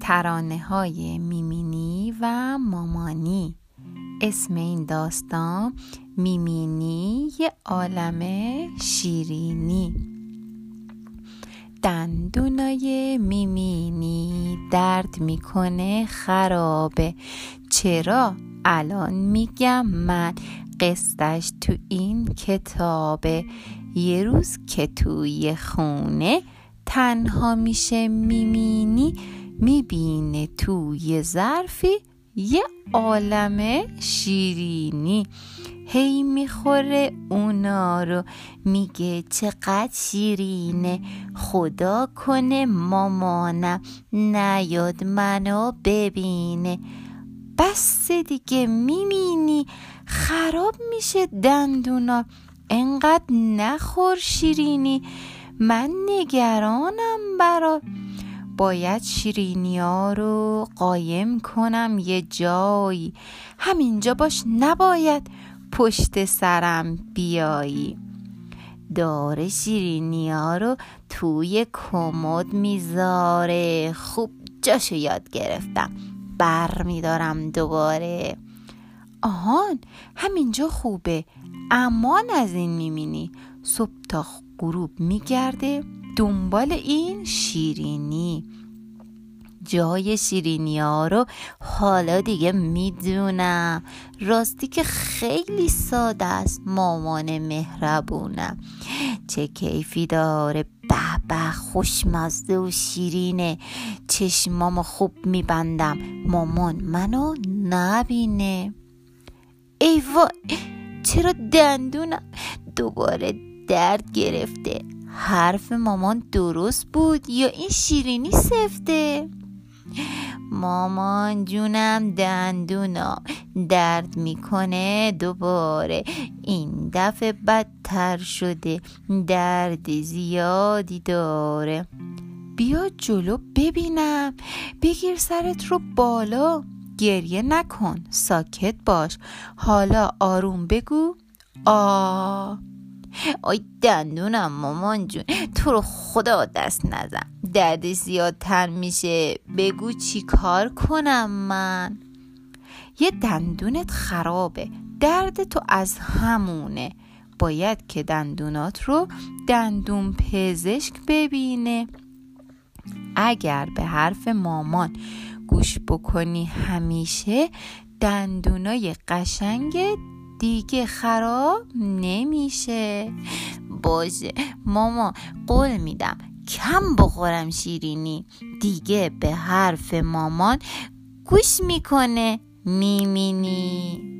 ترانه های میمینی و مامانی. اسم این داستان میمینی یه عالم شیرینی. دندونای میمینی درد می‌کنه خرابه. چرا؟ الان میگم من قصدش تو این کتابه. یه روز که توی خونه تنها میشه میمینی می‌بینه توی ظرفی یه عالم شیرینی. هی می‌خوره اونا رو میگه چقدر شیرینه. خدا کنه مامانم نیاد منو ببینه. بس دیگه میمینی. خراب میشه دندونا. انقدر نخور شیرینی. من نگرانم برات باید شیرینی ها رو قایم کنم یه جایی همینجا باش نباید پشت سرم بیایی. داره شیرینی ها رو توی کمد می‌ذاره. خوب جاشو یاد گرفتم. بر میدارم دوباره. آهان همینجا خوبه. امان از این میمینی صبح تا غروب میگرده دنبال این شیرینی. جای شیرینی ها رو حالا دیگه می‌دونم. راستی که خیلی ساده است مامان مهربونم. چه کیفی داره. به به خوشمزده و شیرینه. چشمامو خوب میبندم. مامان منو نبینه. ای وای چرا دندونم دوباره درد گرفته؟ حرف مامان درست بود یا این شیرینی سفته؟ مامان جونم دندونا درد می‌کنه دوباره. این دفعه بدتر شده درد زیادی داره. بیا جلو ببینم بگیر سرت رو بالا. گریه نکن ساکت باش. حالا آروم بگو. آ. آی دندونم مامان جون تو رو خدا دست نزن. درد زیادتر میشه. بگو چی کار کنم من؟ یه دندونت خرابه. درد تو از همونه. باید که دندونات رو دندون پزشک ببینه. اگر به حرف مامان گوش بکنی همیشه دندونای قشنگ دیگه خراب نمیشه. باشه. ماما قول میدم کم بخورم شیرینی. دیگه به حرف مامان گوش می‌کنه. میمینی.